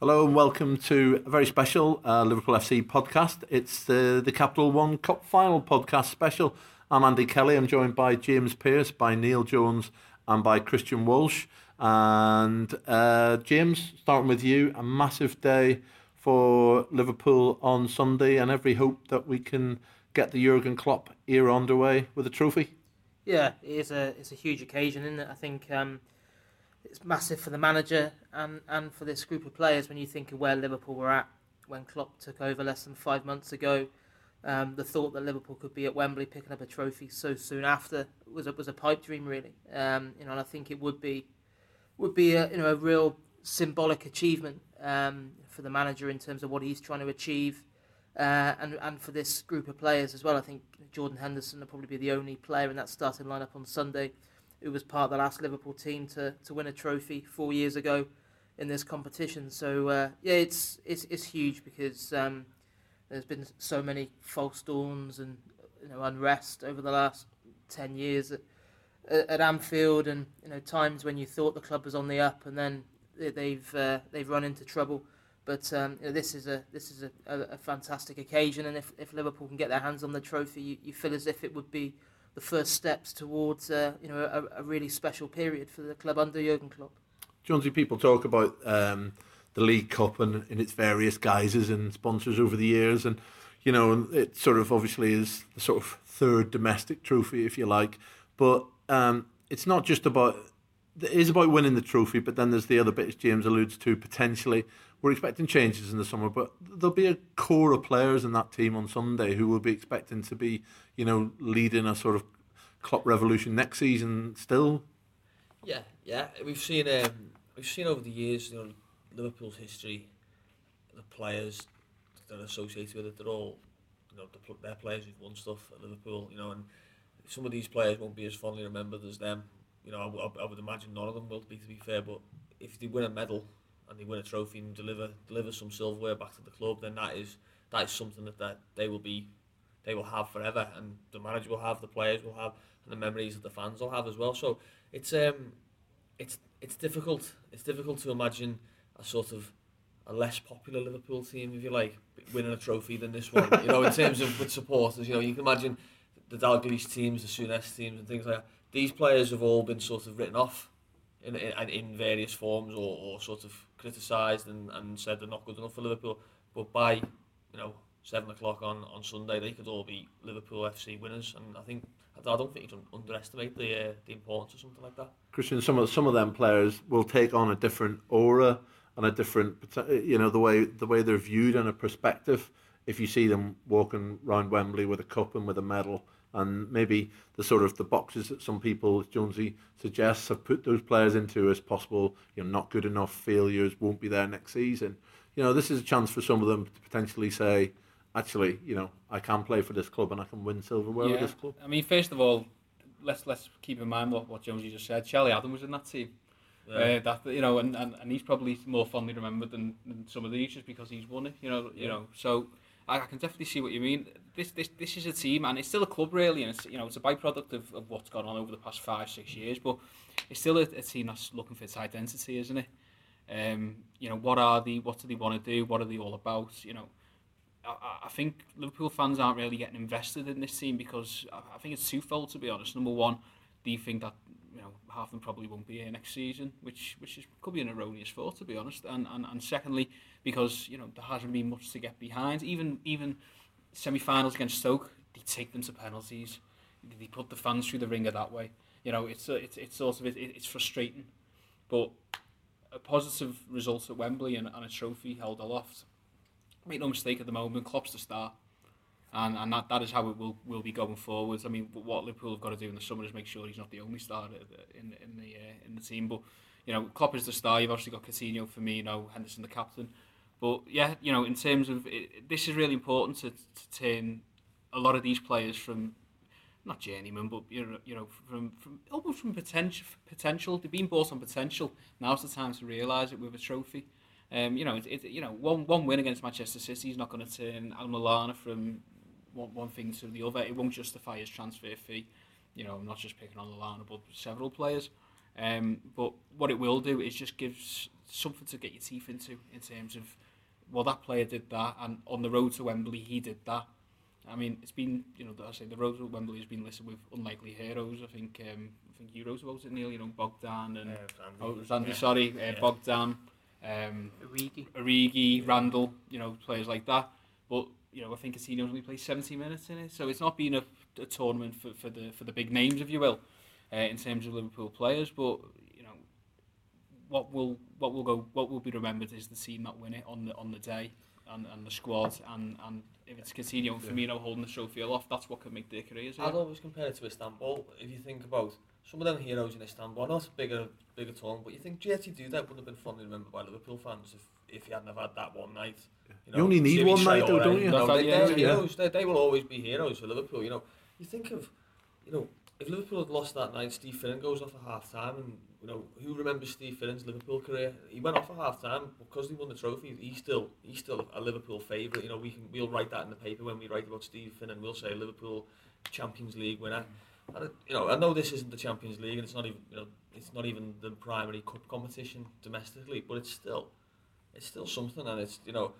Hello and welcome to a very special uh, Liverpool FC podcast. It's the the Capital One Cup Final podcast special. I'm Andy Kelly. I'm joined by James Pierce, by Neil Jones, and by Christian Walsh. And uh, James, starting with you, a massive day for Liverpool on Sunday, and every hope that we can get the Jurgen Klopp era underway with a trophy. Yeah, it is a it's a huge occasion, isn't it? I think. Um, it's massive for the manager and, and for this group of players when you think of where Liverpool were at when Klopp took over less than five months ago. Um, the thought that Liverpool could be at Wembley picking up a trophy so soon after was a, was a pipe dream, really. Um, you know, and I think it would be would be a, you know a real symbolic achievement um, for the manager in terms of what he's trying to achieve, uh, and and for this group of players as well. I think Jordan Henderson will probably be the only player in that starting lineup on Sunday who was part of the last Liverpool team to, to win a trophy four years ago in this competition. So uh, yeah, it's it's it's huge because um, there's been so many false dawns and you know unrest over the last ten years at, at Anfield, and you know times when you thought the club was on the up, and then they've uh, they've run into trouble. But um, you know, this is a this is a, a, a, fantastic occasion, and if, if Liverpool can get their hands on the trophy, you, you feel as if it would be the first steps towards uh, you know a, a, really special period for the club under Jurgen Klopp. Jonesy, people talk about um, the League Cup and in its various guises and sponsors over the years, and you know it sort of obviously is the sort of third domestic trophy, if you like, but um, it's not just about. It is about winning the trophy, but then there's the other bit, as James alludes to, potentially. We're expecting changes in the summer, but there'll be a core of players in that team on Sunday who will be expecting to be, you know, leading a sort of Klopp revolution next season still. Yeah, yeah, we've seen um, we've seen over the years, you know, Liverpool's history, the players that are associated with it, they're all, you know, the, they're players who've won stuff at Liverpool, you know, and some of these players won't be as fondly remembered as them. You know, I, I would imagine none of them will be, to be fair, but if they win a medal and they win a trophy and deliver deliver some silverware back to the club, then that is that is something that they will be they will have forever, and the manager will have, the players will have, and the memories that the fans will have as well. So it's um it's it's difficult it's difficult to imagine a sort of a less popular Liverpool team, if you like, winning a trophy than this one. you know, in terms of with supporters, you know, you can imagine the Dalglish teams, the Souness teams, and things like that. These players have all been sort of written off in in, in various forms or, or sort of criticised and, and said they're not good enough for Liverpool. But by you know seven o'clock on, on Sunday, they could all be Liverpool FC winners, and I think I don't think you can underestimate the uh, the importance of something like that. Christian, some of some of them players will take on a different aura and a different, you know, the way the way they're viewed and a perspective. If you see them walking around Wembley with a cup and with a medal, and maybe the sort of the boxes that some people, Jonesy suggests, have put those players into as possible, you know, not good enough, failures, won't be there next season. You know, this is a chance for some of them to potentially say, actually, you know, I can play for this club and I can win silverware yeah. with this club. I mean, first of all, let's let's keep in mind what, what Jonesy just said. Charlie Adam was in that team. Yeah. Uh, that you know, and, and, and he's probably more fondly remembered than, than some of these just because he's won it. You know, you know. So I, I can definitely see what you mean. This this this is a team, and it's still a club really, and it's you know it's a byproduct of, of what's gone on over the past five six years. But it's still a, a team that's looking for its identity, isn't it? Um, you know, what are they? What do they want to do? What are they all about? You know, I, I think Liverpool fans aren't really getting invested in this team because I, I think it's twofold to be honest. Number one, do you think that you know half of them probably won't be here next season, which which is, could be an erroneous thought to be honest. And and, and secondly, because you know there hasn't been much to get behind. Even even semi-finals against Stoke, they take them to penalties. They put the fans through the ringer that way. You know, it's it's it's sort of it, it's frustrating, but a positive result at Wembley and, and a trophy held aloft. Make no mistake, at the moment, Klopp's the star. And, and that, that is how it will, will be going forwards. I mean, what Liverpool have got to do in the summer is make sure he's not the only star in, in the uh, in the team. But you know, Klopp is the star. You've obviously got Coutinho, Firmino, Henderson, the captain. But yeah, you know, in terms of it, this is really important to, to turn a lot of these players from not journeyman, but you know, you know, from from almost from potential potential. They've been bought on potential. Now's the time to realise it with a trophy. Um, you know, it, it, you know, one one win against Manchester City is not going to turn Adam Lallana from one, one thing to the other. It won't justify his transfer fee. You know, I'm not just picking on Lallana, but several players. Um, but what it will do is just gives something to get your teeth into in terms of well that player did that and on the road to Wembley he did that. I mean, it's been, you know, I say the road to Wembley has been listed with unlikely heroes. I think, um, I think you wrote about it, Neil. You know, Bogdan and it Andy. oh, it was Andy. Yeah. Sorry, uh, Yeah. Bogdan, um, Origi. Origi, Randall. You know, players like that. But you know, I think Coutinho only played 70 minutes in it, so it's not been a, a tournament for, for the for the big names, if you will, uh, in terms of Liverpool players. But you know, what will what will go what will be remembered is the team that win it on the on the day. And, and the squad and, and if it's Coutinho and Firmino holding the trophy aloft, that's what can make their careers. I'd here. always compare it to Istanbul. If you think about some of them heroes in Istanbul, I know it's a bigger, bigger tournament, but you think JT do that would have been fondly remembered by Liverpool fans if, if he hadn't have had that one night. You, You only need one night though, don't you? know, That's they, they're yeah, yeah. heroes. They, they will always be heroes for Liverpool. You know, you think of, you know, if Liverpool had lost that night, Steve Finnan goes off at half time, and you know who remembers Steve Finnan's Liverpool career? He went off at half time because he won the trophy. He's still he's still a Liverpool favourite. You know, we can we'll write that in the paper when we write about Steve Finnan. We'll say Liverpool Champions League winner. And you know, I know this isn't the Champions League, and it's not even you know it's not even the primary cup competition domestically, but it's still it's still something, and it's you know.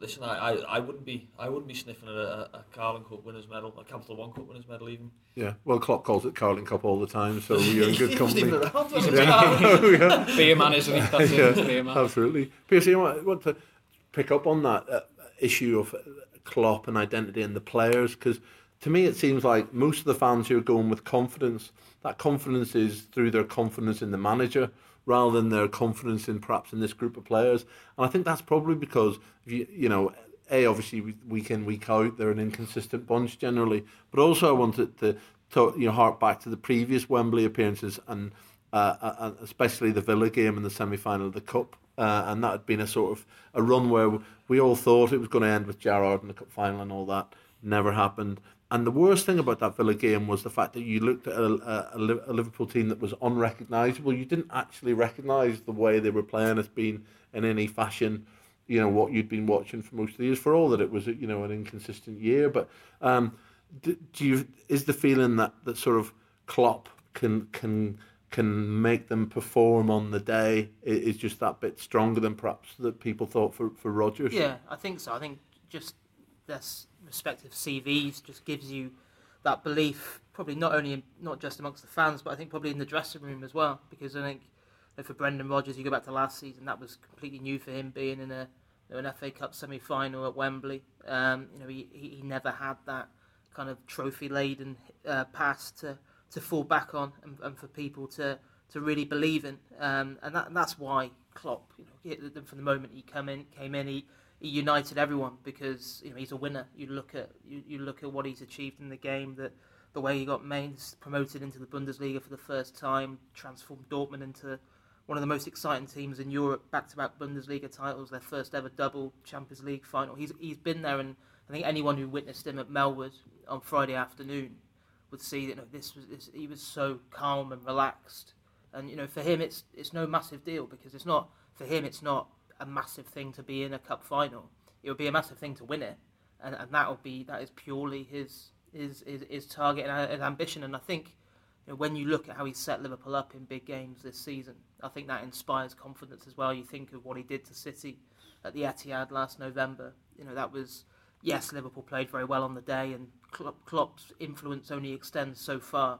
Listen, I, I, I wouldn't be I wouldn't be sniffing at a, a Carling Cup winners medal, a Capital One Cup winners medal even. Yeah, well, Klopp calls it Carling Cup all the time, so you're in good company. even around when Yeah. Carling. yeah. Beer man, isn't he? That's it, it's beer man. Absolutely. Pierce, you know, I want to pick up on that uh, issue of Klopp and identity and the players because to me it seems like most of the fans who are going with confidence, that confidence is through their confidence in the manager rather than their confidence in perhaps in this group of players. And I think that's probably because, you, you know, A, obviously week in, week out, they're an inconsistent bunch generally, but also I wanted to, to you know, hark back to the previous Wembley appearances and uh, uh, especially the Villa game in the semi-final of the Cup. Uh, and that had been a sort of a run where we all thought it was going to end with Gerrard in the Cup final and all that. Never happened. And the worst thing about that Villa game was the fact that you looked at a, a, a Liverpool team that was unrecognisable. You didn't actually recognise the way they were playing as being in any fashion, you know, what you'd been watching for most of the years. For all that it was, you know, an inconsistent year. But um, do, do you is the feeling that that sort of Klopp can can can make them perform on the day is just that bit stronger than perhaps that people thought for for Rodgers. Yeah, I think so. I think just their respective CVs just gives you that belief, probably not only in, not just amongst the fans, but I think probably in the dressing room as well. Because I think you know, for Brendan Rodgers, you go back to last season, that was completely new for him, being in a you know, an FA Cup semi-final at Wembley. Um, you know, he, he never had that kind of trophy-laden uh, pass to, to fall back on, and, and for people to, to really believe in. Um, and that and that's why Klopp, you know, from the moment he come in, came in, he, he united everyone because you know he's a winner. You look at you, you look at what he's achieved in the game, that the way he got Mainz promoted into the Bundesliga for the first time, transformed Dortmund into one of the most exciting teams in Europe, back-to-back Bundesliga titles, their first ever double Champions League final. He's he's been there, and I think anyone who witnessed him at Melwood on Friday afternoon would see that you know, this was this, he was so calm and relaxed, and you know for him it's it's no massive deal because it's not for him it's not a massive thing to be in a cup final. It would be a massive thing to win it, and and that will be that is purely his his his, his target and his ambition. And I think you know, when you look at how he set Liverpool up in big games this season, I think that inspires confidence as well. You think of what he did to City at the Etihad last November. You know that was yes, Liverpool played very well on the day, and Klopp, Klopp's influence only extends so far.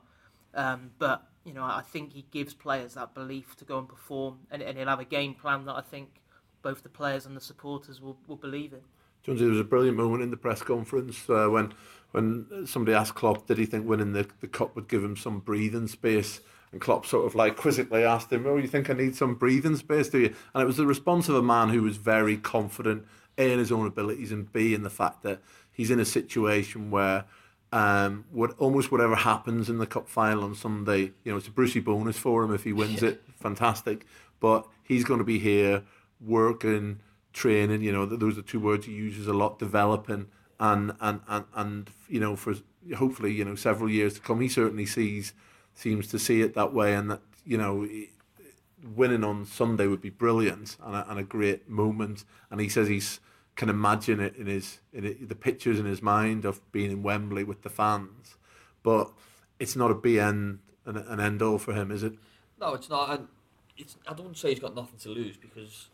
Um, but you know, I think he gives players that belief to go and perform, and, and he'll have a game plan that I think both the players and the supporters will, will believe in. Jonesy, there was a brilliant moment in the press conference uh, when when somebody asked Klopp, did he think winning the, the cup would give him some breathing space? And Klopp sort of like quizzically asked him, "Oh, you think I need some breathing space, do you?" And it was the response of a man who was very confident a in his own abilities and b in the fact that he's in a situation where um, what almost whatever happens in the cup final on Sunday, you know, it's a Brucey bonus for him if he wins it. Fantastic, but he's going to be here working, training. You know, those are two words he uses a lot. Developing and and and and you know for hopefully you know several years to come. He certainly sees seems to see it that way, and that you know. Winning on Sunday would be brilliant and a, and a great moment. And he says he's can imagine it in his in it, the pictures in his mind of being in Wembley with the fans, but it's not a be end and an end all for him, is it? No, it's not. And it's I don't say he's got nothing to lose because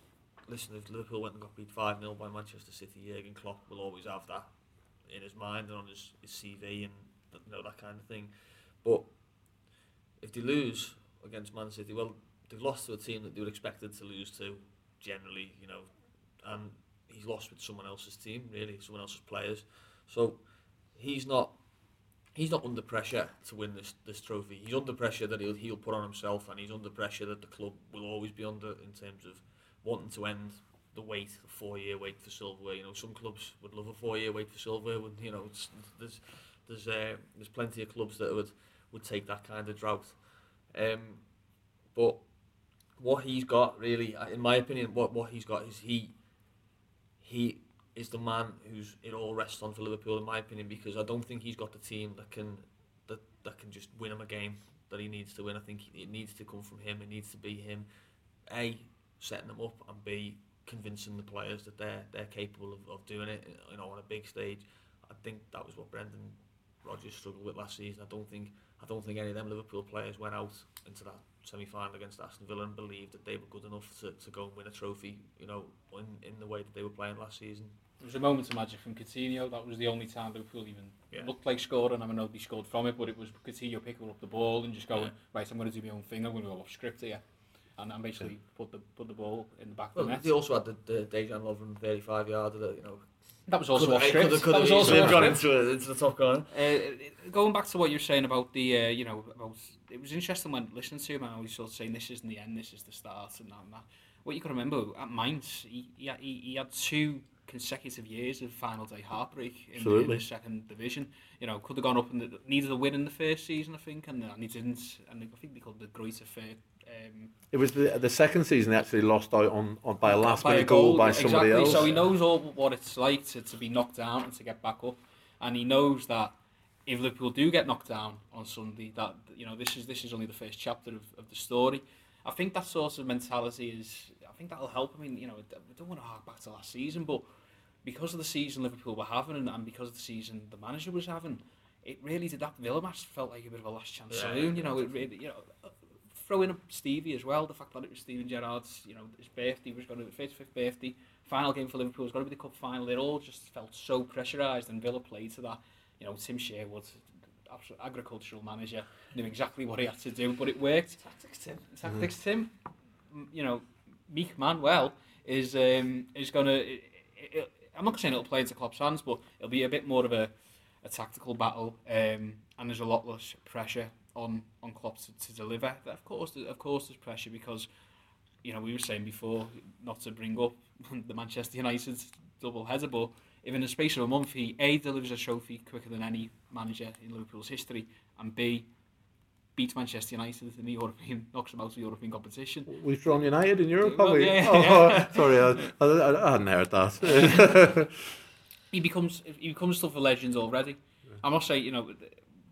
listen, if Liverpool went and got beat five 0 by Manchester City, Jurgen Klopp will always have that in his mind and on his, his CV and you know that kind of thing. But if they lose against Man City, well, they've lost to a team that they were expected to lose to, generally, you know, and he's lost with someone else's team, really, someone else's players. So he's not he's not under pressure to win this this trophy. He's under pressure that he'll he'll put on himself, and he's under pressure that the club will always be under in terms of wanting to end the wait, the four year wait for silverware. You know, some clubs would love a four year wait for silverware. When you know, there's there's uh, there's plenty of clubs that would would take that kind of drought. Um, but what he's got really, in my opinion, what what he's got is he he is the man who's it all rests on for Liverpool, in my opinion, because I don't think he's got the team that can that that can just win him a game that he needs to win. I think it needs to come from him. It needs to be him, a setting them up, and b convincing the players that they're they're capable of, of doing it. You know, on a big stage. I think that was what Brendan Rodgers struggled with last season. I don't think I don't think any of them Liverpool players went out into that semi-final against Aston Villa and believed that they were good enough to, to go and win a trophy, you know, in, in the way that they were playing last season. There was a moment of magic from Coutinho. That was the only time Liverpool even yeah. looked like scoring. I mean, nobody scored from it, but it was Coutinho picking up the ball and just going, yeah. right, I'm going to do my own thing. I'm going to go off script here. And, and basically yeah. put the put the ball in the back well, of the net. They also had the, the Dejan Lovren 35 yarder that, you know, that was also off script. Could, could that was also gone into, it, into the top corner. Uh, going back to what you were saying about the, uh, you know, about it was interesting when listening to him. I was sort of saying this isn't the end, this is the start, and that. And that. What you got to remember at Mainz, he, he, he had two consecutive years of final day heartbreak in, the, in the second division. You know, could have gone up and needed a win in the first season, I think, and, and he didn't. And I think they called the Greater Fair. Um, it was the, the second season they actually lost out on, on by a last minute goal, goal by somebody exactly. else. So he knows all what it's like to, to be knocked down and to get back up, and he knows that if Liverpool do get knocked down on Sunday, that you know this is this is only the first chapter of, of the story. I think that sort of mentality is. I think that'll help. I mean, you know, we don't want to hark back to last season, but because of the season Liverpool were having and, and because of the season the manager was having, it really did that Villa match felt like a bit of a last chance yeah, saloon. You know, it really, you know, throw in Stevie as well. The fact that it was Steven Gerrard's, you know, his birthday was going to be his 55th birthday. Final game for Liverpool was going to be the cup final. It all just felt so pressurised, and Villa played to that. You know, Tim Sherwood, absolute agricultural manager, knew exactly what he had to do, but it worked. Tactics Tim. Tactics mm-hmm. Tim. You know, Meek Manuel is um, is going to. I'm not saying it'll play into Klopp's hands, but it'll be a bit more of a, a tactical battle, um, and there's a lot less pressure on on Klopp to, to deliver. Of course, of course, there's pressure because you know we were saying before not to bring up the Manchester United double header, but if in the space of a month he a delivers a trophy quicker than any manager in Liverpool's history, and b beats Manchester United in the European, knocks them out of the European competition. We've drawn United in Europe, well, have we? Yeah, oh, yeah. oh, sorry, I, I, I, hadn't heard that. he becomes he becomes stuff for legends already. I must say, you know,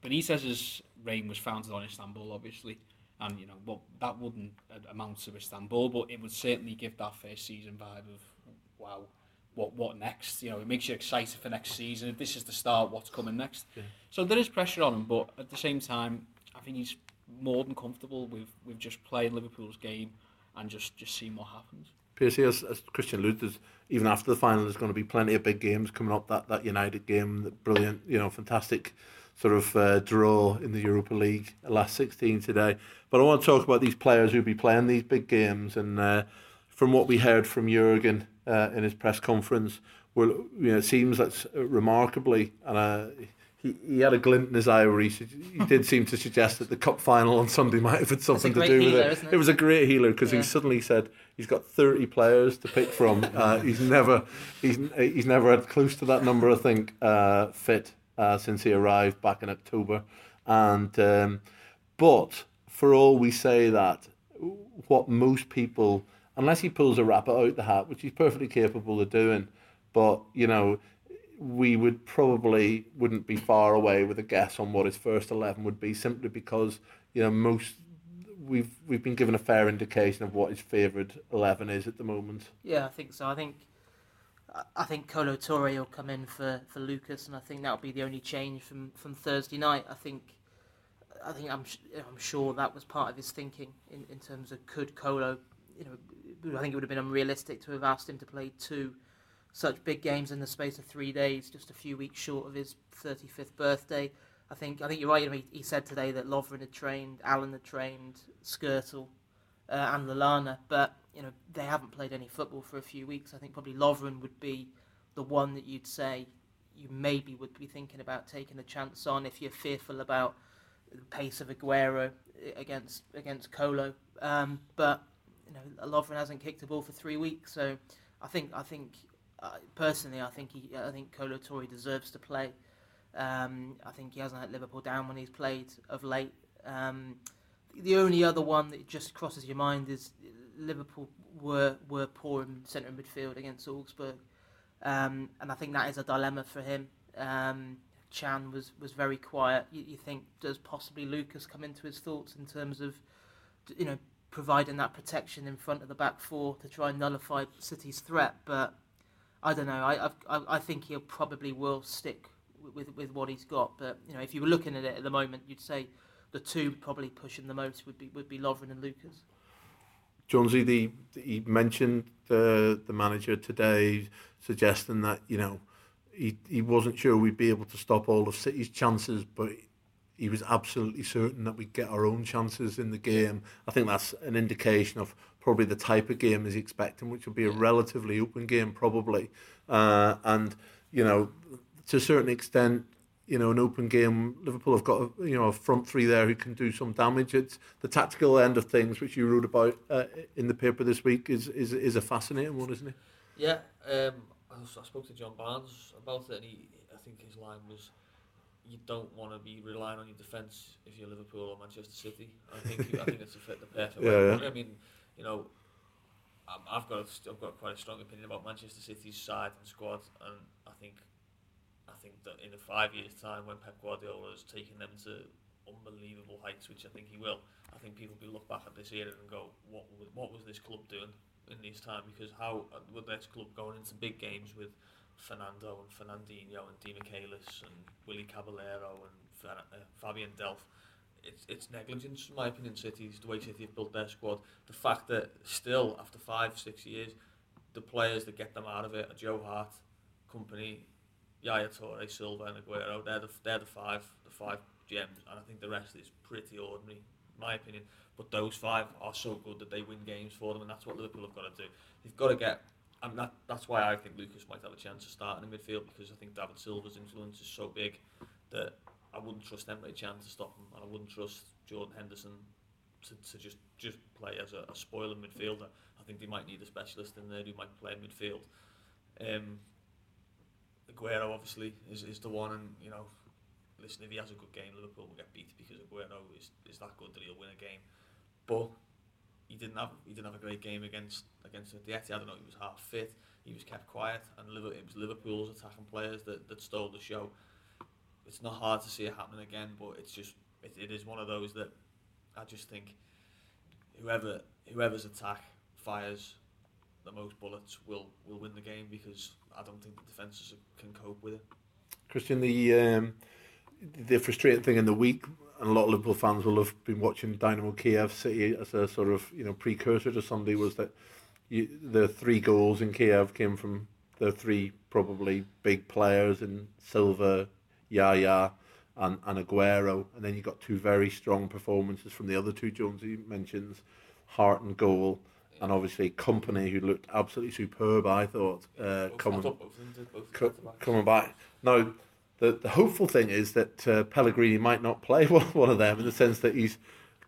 Benitez's reign was founded on Istanbul, obviously, and you know, well, that wouldn't amount to Istanbul, but it would certainly give that first season vibe of wow. What, what next? You know, it makes you excited for next season. If this is the start, what's coming next? Yeah. So there is pressure on him, but at the same time, I think he's more than comfortable with, with just playing Liverpool's game and just, just seeing what happens. Piercy, as, as Christian alluded, even after the final, there's going to be plenty of big games coming up. That that United game, that brilliant, you know, fantastic sort of uh, draw in the Europa League, last 16 today. But I want to talk about these players who'll be playing these big games. And uh, from what we heard from Jurgen uh, in his press conference, well, you know, it seems that's remarkably, and uh, he, he had a glint in his eye where he, he did seem to suggest that the cup final on Sunday might have had something to do with it. it. it. was a great healer because yeah. he suddenly said he's got 30 players to pick from. Uh, he's never he's he's never had close to that number, I think, uh, fit uh, since he arrived back in October. And um, but for all we say that, what most people, unless he pulls a rabbit out the hat, which he's perfectly capable of doing, but you know we would probably wouldn't be far away with a guess on what his first eleven would be, simply because you know most we've we've been given a fair indication of what his favourite eleven is at the moment. Yeah, I think so. I think I think Kolo Touré will come in for, for Lucas, and I think that'll be the only change from, from Thursday night. I think I think I'm I'm sure that was part of his thinking in, in terms of could Colo, you know, I think it would have been unrealistic to have asked him to play two such big games in the space of three days, just a few weeks short of his 35th birthday. I think I think you're right. I mean, he said today that Lovren had trained, Allen had trained, Skrtel, uh, and Lallana, but you know they haven't played any football for a few weeks. I think probably Lovren would be the one that you'd say you maybe would be thinking about taking a chance on if you're fearful about the pace of Aguero against against Kolo. Um, but you know Lovren hasn't kicked a ball for three weeks, so I think I think uh, personally I think he I think Kolo Touré deserves to play. Um, I think he hasn't let Liverpool down when he's played of late. Um, the only other one that just crosses your mind is Liverpool were were poor in centre and midfield against Augsburg, um, and I think that is a dilemma for him. Um, Can was, was very quiet. You, you, think does possibly Lucas come into his thoughts in terms of you know providing that protection in front of the back four to try and nullify City's threat, but I don't know. I I, I think he'll probably will stick with with what he's got. But you know, if you were looking at it at the moment, you'd say the two probably pushing the most would be would be Lovren and Lucas. Jonesy, the he mentioned the the manager today suggesting that you know he he wasn't sure we'd be able to stop all of City's chances, but he was absolutely certain that we'd get our own chances in the game. I think that's an indication of probably the type of game he's expecting, which will be a relatively open game probably, uh, and you know to a certain extent you know, an open game. Liverpool have got a, you know a front three there who can do some damage. It's the tactical end of things, which you wrote about uh, in the paper this week, is is is a fascinating one, isn't it? Yeah, um, I, spoke to John Barnes about it, and he, I think his line was, "You don't want to be relying on your defence if you're Liverpool or Manchester City." I think I think it's a fit the perfect yeah, yeah. I mean, you know. I've got a, I've got quite a strong opinion about Manchester City's side and squad, and I think think that in a five years' time, when Pep Guardiola has taken them to unbelievable heights, which I think he will, I think people will look back at this era and go, what what was this club doing in this time? Because how uh, would this club going into big games with Fernando and Fernandinho and Demichelis and Willy Caballero and uh, Fabian Delph? It's, it's negligence, in my opinion, City's, the way City have built their squad. The fact that still, after five, six years, the players that get them out of it are Joe Hart, Kompany, Yaya Toure, Silva, and Aguero. They're the they're the five the five gems, and I think the rest is pretty ordinary, in my opinion. But those five are so good that they win games for them, and that's what Liverpool have got to do. They've got to get. And that, that's why I think Lucas might have a chance to start in the midfield because I think David Silva's influence is so big that I wouldn't trust Emre Can to stop him, and I wouldn't trust Jordan Henderson to, to just just play as a, a spoiler midfielder. I think they might need a specialist in there who might play midfield. Um, Aguero obviously is, is the one, and you know, listen, if he has a good game, Liverpool will get beat because Aguero is, is that good that he'll win a game. But he didn't have he didn't have a great game against against the Etihad. I don't know. He was half fit. He was kept quiet, and Liverpool, it was Liverpool's attacking players that, that stole the show. It's not hard to see it happening again, but it's just it, it is one of those that I just think whoever whoever's attack fires the most bullets will will win the game because I don't think the defences can cope with it. Christian, the um, the frustrating thing in the week, and a lot of Liverpool fans will have been watching Dynamo Kiev City as a sort of you know precursor to Sunday, was that you, the three goals in Kiev came from the three probably big players in Silva, Yaya, and, and Aguero, and then you got two very strong performances from the other two Jones he mentions, Hart and goal and obviously Kompany who looked absolutely superb. I thought uh, coming co- coming back. Now, the the hopeful thing is that uh, Pellegrini might not play one, one of them in the sense that he's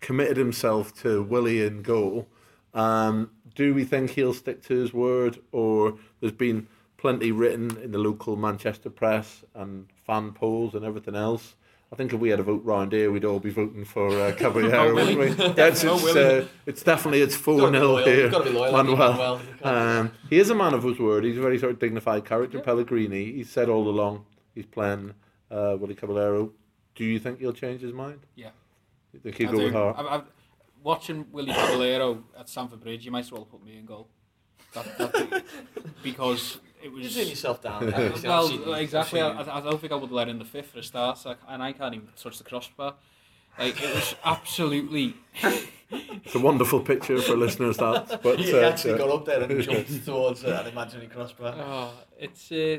committed himself to Willy in goal. Um, do we think he'll stick to his word, or there's been plenty written in the local Manchester press and fan polls and everything else I think if we had a vote round here, we'd all be voting for uh, Caballero, wouldn't we? That's, it's, uh, it's definitely it's 4 0 here. Manuel. Um, he is a man of his word. He's a very sort of dignified character, yeah. Pellegrini. He's said all along he's playing uh, Willy Caballero. Do you think he'll change his mind? Yeah. You think he'll I go with? I've, I've, watching Willy Caballero at Stamford Bridge, you might as well put me in goal. That, that, because it was. You're yourself down. well, exactly. I, I, don't think I would let in the fifth for a start, so I, and I can't even touch the crossbar. Like it was absolutely. It's a wonderful picture for listeners, that. But he uh, actually uh, got up there and jumped towards uh, an imaginary crossbar. Oh, it's uh,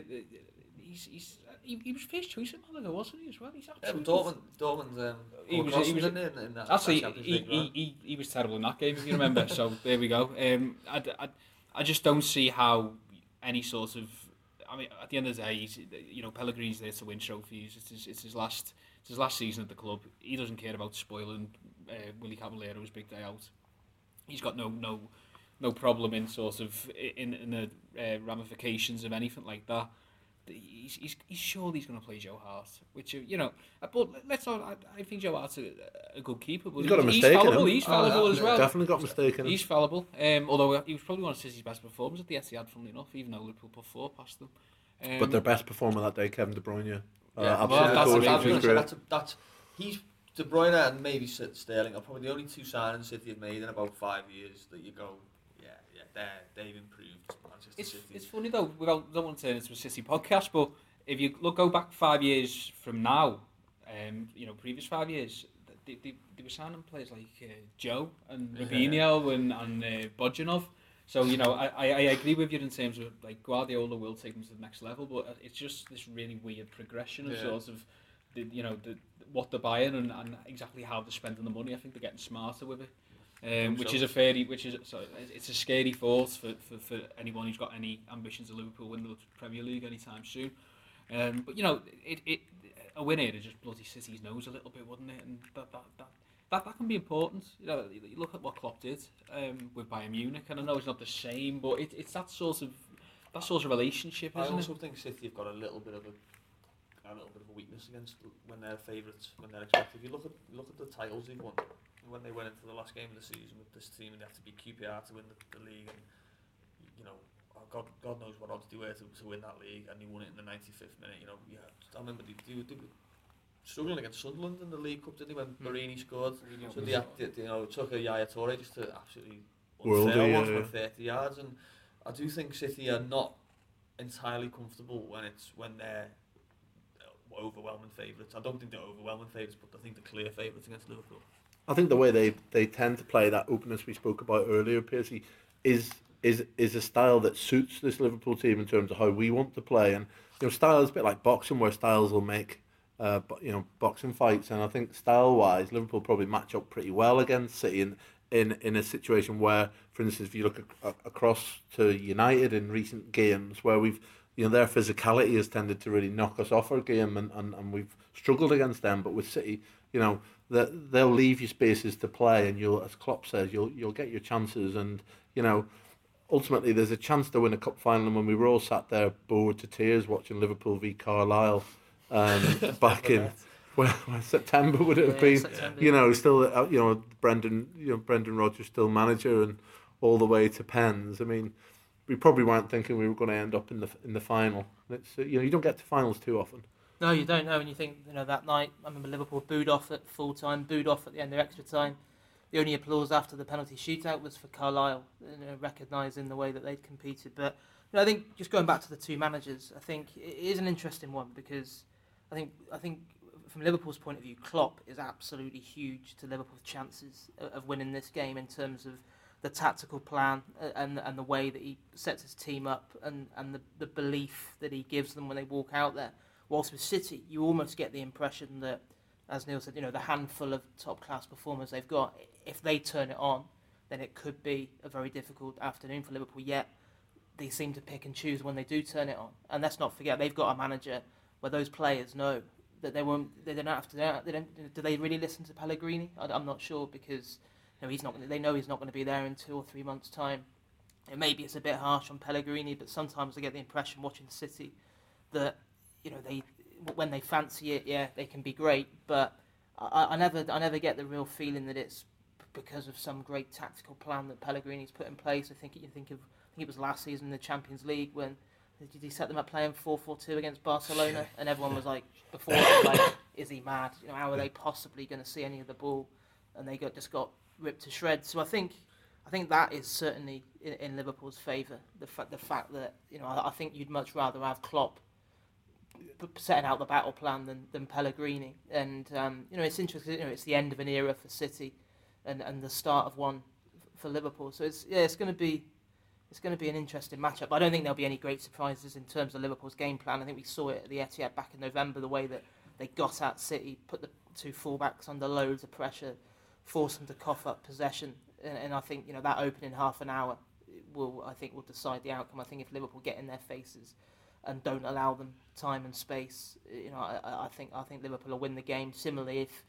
he's, he's he, he was first choice at Malaga, wasn't he as well? He's Yeah, absolutely. but Dortmund, Dortmund, um, He was- he was- in, in, in that, Actually, that he, he, he, he was terrible in that game, if you remember. so there we go. Um, I, I, I just don't see how any sort of. I mean, at the end of the day, you know, Pellegrini's there to win trophies. It's his, it's his last, it's his last season at the club. He doesn't care about spoiling uh, Willy Caballero's big day out. He's got no, no, no problem in sort of in in the uh, ramifications of anything like that. He's, he's, he's surely he's going to play Joe Hart, which you know. But let's not. I, I think Joe Hart's a, a good keeper, but He's got a he's mistake in fallible. him. He's Oh, fallible yeah. as well. definitely got mistaken. He's fallible. Um, although he was probably one of City's best performers at the Etihad, funnily enough, even though Liverpool put four past them. Um, but their best performer that day, Kevin De Bruyne. Uh, Yeah, absolutely well, that's course, a big he I was was gonna say, that's, that's he's De Bruyne and maybe Sterling are probably the only two signings City have made in about five years that you go, yeah, they've improved Manchester It's, City. it's funny though. We don't, don't want to turn into a City podcast, but if you look go back five years from now, um, you know, previous five years, they, they, they were signing players like uh, Joe and Yeah. Robinho and and uh, Bojinov. So you know, I, I, I agree with you in terms of like Guardiola will take them to the next level, but it's just this really weird progression of Yeah. sort of, the, you know, the, what they're buying and, and exactly how they're spending the money. I think they're getting smarter with it. Um, which so. is a fairly, which is sorry, it's a scary force for, for, for anyone who's got any ambitions of Liverpool win the Premier League anytime soon. Um, but you know, it, it a win here to just bloody City's nose a little bit, wouldn't it? And that that, that, that, that can be important. You know, you look at what Klopp did um, with Bayern Munich, and I know it's not the same, but it, it's that sort of that sort of relationship, I also it? think City have got a little bit of a a little bit of a weakness against when they're favourites, when they're expected. If you look at look at the titles they've won, when they went into the last game of the season with this team, and they have to be QPR to win the, the league, and you know, oh God, God knows what odds they were to, to win that league, and they won it in the 95th minute. You know, yeah, I remember they, they, they were struggling against Sunderland in the League Cup, didn't they? When Hmm. Borini scored, Really so they, had- they, you know, took a Yaya Toure just to absolutely Worldie, unfair yeah, one yeah. 30 yards, and I do think City are not entirely comfortable when it's when they're overwhelming favourites. I don't think they're overwhelming favourites, but I think they're clear favourites against Liverpool. I think the way they, they tend to play that openness we spoke about earlier, Piercy, is is is a style that suits this Liverpool team in terms of how we want to play. And you know, style is a bit like boxing, where styles will make uh, you know boxing fights. And I think style wise, Liverpool probably match up pretty well against City in in, in a situation where, for instance, if you look ac- across to United in recent games, where we've you know their physicality has tended to really knock us off our game, and, and, and we've struggled against them. But with City, you know, that they'll leave you spaces to play, and you'll, as Klopp says, you'll you'll get your chances, and you know, ultimately there's a chance to win a cup final. And when we were all sat there bored to tears watching Liverpool v Carlisle um, back in well, September would it have Yeah, been? September, You know, still uh, you know Brendan, you know Brendan Rodgers still manager, and all the way to pens. I mean. We probably weren't thinking we were going to end up in the in the final. It's you know you don't get to finals too often. No, you don't know. And you think, you know, that night, I remember Liverpool booed off at full time, booed off at the end of extra time. The only applause after the penalty shootout was for Carlisle, you know, recognising the way that they'd competed. But you know, I think just going back to the two managers, I think it is an interesting one because I think I think from Liverpool's point of view, Klopp is absolutely huge to Liverpool's chances of of winning this game in terms of the tactical plan uh, and and the way that he sets his team up and, and the, the belief that he gives them when they walk out there. Whilst with City, you almost get the impression that, as Neil said, you know, the handful of top class performers they've got, if they turn it on, then it could be a very difficult afternoon for Liverpool. Yet they seem to pick and choose when they do turn it on. And let's not forget they've got a manager where those players know that they won't. They don't have to. They don't, do they really listen to Pellegrini? I, I'm not sure because you know, he's not. They know he's not going to be there in two or three months' time. And maybe it's a bit harsh on Pellegrini, but sometimes I get the impression watching City that you know they when they fancy it, yeah, they can be great, but I, I never I never get the real feeling that it's because of some great tactical plan that Pellegrini's put in place. I think you think of I think it was last season in the Champions League when did he set them up playing 4-4-2 against Barcelona and everyone was like before like is he mad? You know how are they possibly going to see any of the ball? And they got just got ripped to shreds. So I think I think that is certainly in, in Liverpool's favour. The fact the fact that you know I, I think you'd much rather have Klopp setting out the battle plan than, than Pellegrini. And um, you know, it's interesting. You know, it's the end of an era for City, and, and the start of one for Liverpool. So it's yeah, it's going to be it's going to be an interesting matchup. I don't think there'll be any great surprises in terms of Liverpool's game plan. I think we saw it at the Etihad back in November, the way that they got at City, put the two fullbacks under loads of pressure, forced them to cough up possession, and, and I think you know that opening half an hour will I think will decide the outcome. I think if Liverpool get in their faces and don't allow them time and space, you know, I, I think I think Liverpool will win the game. Similarly, if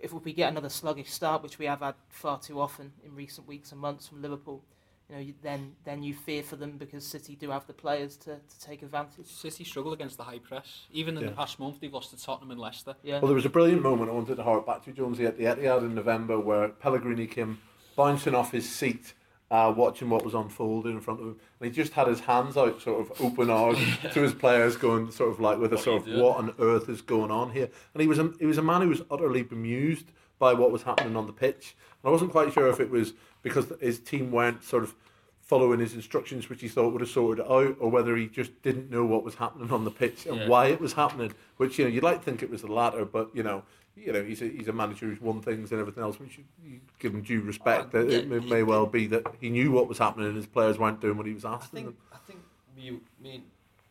if we get another sluggish start, which we have had far too often in recent weeks and months from Liverpool, you know, then then you fear for them because City do have the players to, to take advantage. City struggle against the high press. Even in Yeah. the past month, they've lost to Tottenham and Leicester. Yeah. Well, there was a brilliant moment I wanted to hark back to Jonesy at the Etihad in November where Pellegrini came bouncing off his seat, uh, watching what was unfolding in front of him, and he just had his hands out, sort of open arms to his players, going sort of like with a What are sort of doing? what on earth is going on here? And he was a, he was a man who was utterly bemused by what was happening on the pitch. And I wasn't quite sure if it was because his team weren't sort of following his instructions, which he thought would have sorted it out, or whether he just didn't know what was happening on the pitch and Yeah. why it was happening. Which you know you'd like to think it was the latter, but you know you know he's a, he's a manager who's won things and everything else. Which you, you give him due respect. Uh, that it yeah, may, may well be that he knew what was happening and his players weren't doing what he was I asking think them. I think you, me and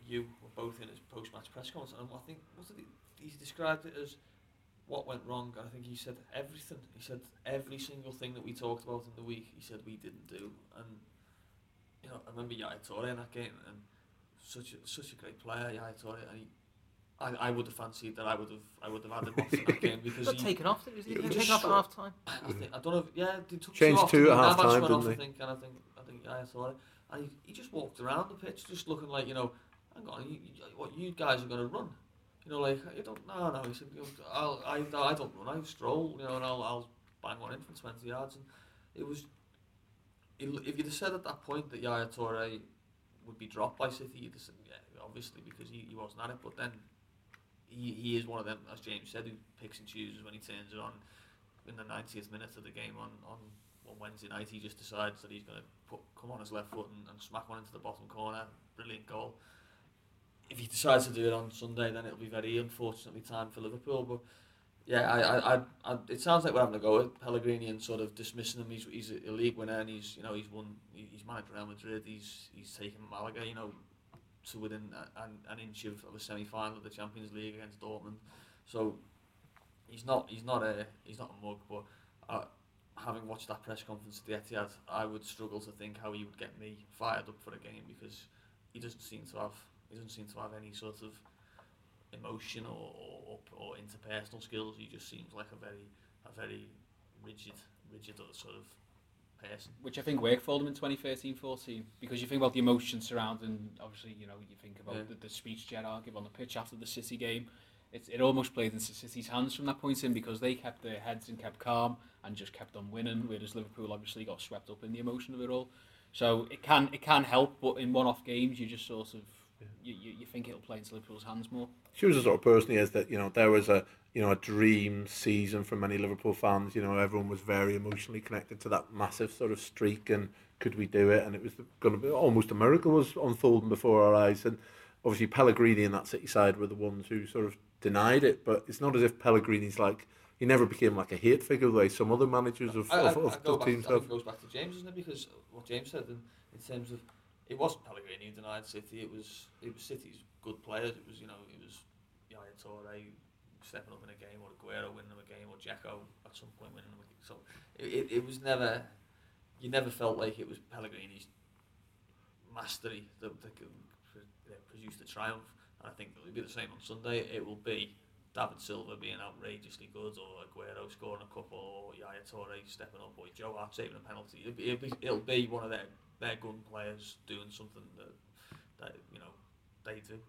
you were both in his post-match press conference, and I think what did he, he described it as what went wrong. And I think he said everything. He said every single thing that we talked about in the week. He said we didn't do, and you know I remember Yaya Toure in that game, and such a such a great player, Yaya Toure, and he. I, I would have fancied that I would have I would have had him off in that game because got he, taken off. Did he he get taken off at struck- half time? I think I don't know. If, yeah, they took Changed two, off, two at they? half time, went off, didn't I they? think, and I think I think yeah, I saw it. And he, he just walked around the pitch, just looking like you know, hang on, you, you, what you guys are going to run? You know, like you don't. No, no. He said, know, I'll, I, I don't run. I stroll. You know, and I'll, I'll bang one in from twenty yards. And it was. If you'd have said at that point that Yaya Toure would be dropped by City, you'd have said, yeah, obviously because he, he wasn't at it. But then he, he is one of them, as James said, who picks and chooses when he turns it on in the 90th minute of the game on, on, on Wednesday night. He just decides that he's going to put come on his left foot and, and smack one into the bottom corner. Brilliant goal. If he decides to do it on Sunday, then it'll be very unfortunately time for Liverpool. But yeah, I, I, I, it sounds like we're having a go at Pellegrini and sort of dismissing him. He's, he's a league winner and he's you know he's won. He's managed Real Madrid. He's he's taken Malaga. You know to within an, an inch of, of a semi final of the Champions League against Dortmund. So he's not he's not a he's not a mug. But uh, having watched that press conference at the Etihad, I would struggle to think how he would get me fired up for a game because he doesn't seem to have he doesn't seem to have any sort of emotion or, or, or interpersonal skills. He just seems like a very a very rigid rigid sort of person. which I think worked for them in 2013-14 because you think about the emotion surrounding obviously you know you think about Yeah. the, the speech Gerrard gave on the pitch after the City game it, it almost played into City's hands from that point in because they kept their heads and kept calm and just kept on winning whereas Liverpool obviously got swept up in the emotion of it all so it can it can help but in one-off games you just sort of you, you, you think it'll play into Liverpool's hands more She was the sort of person he is that you know there was a you know a dream season for many Liverpool fans. You know everyone was very emotionally connected to that massive sort of streak and could we do it? And it was going to be almost a miracle was unfolding before our eyes. And obviously Pellegrini and that City side were the ones who sort of denied it. But it's not as if Pellegrini's like he never became like a hate figure the way some other managers of, I, I, of, of, I go of back, teams I have. it goes back to James, isn't it? Because what James said in, in terms of it wasn't Pellegrini denied City. It was it was City's good players. It was you know it was Yaya Toure stepping up in a game, or Aguero winning them a game, or Dzeko at some point winning them a game. So it, it, it was never you never felt like it was Pellegrini's mastery that, that produce the triumph. And I think it'll be the same on Sunday. It will be David Silva being outrageously good, or Aguero scoring a couple, or Yaya Toure stepping up, or Joe Hart saving a penalty. It'll be, it'll be, it'll be one of their, their gun players doing something that, that you know they do.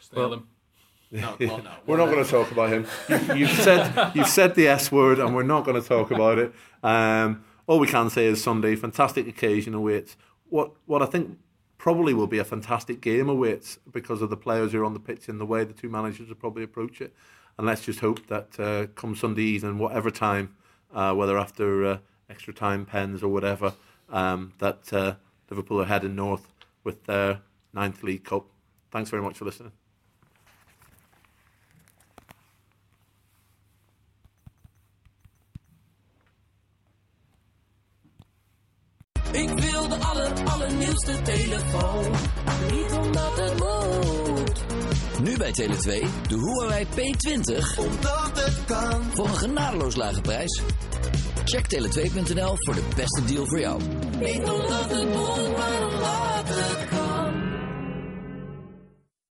Steal Well, them No, well, no. We're not going to talk about him. You've, you've said you've said the S word, and we're not going to talk about it. Um, all we can say is Sunday, fantastic occasion awaits. What what I think probably will be a fantastic game awaits because of the players who are on the pitch and the way the two managers will probably approach it. And let's just hope that uh, come Sunday evening, whatever time, uh, whether after uh, extra time pens or whatever, um, that uh, Liverpool are heading north with their ninth League Cup. Thanks very much for listening. telefoon. Niet omdat het moet. Nu bij Tele2 de Huawei P20. Omdat het kan. Voor een genadeloos lage prijs. Check tele2.nl voor de beste deal voor jou. Niet omdat het moet, kan.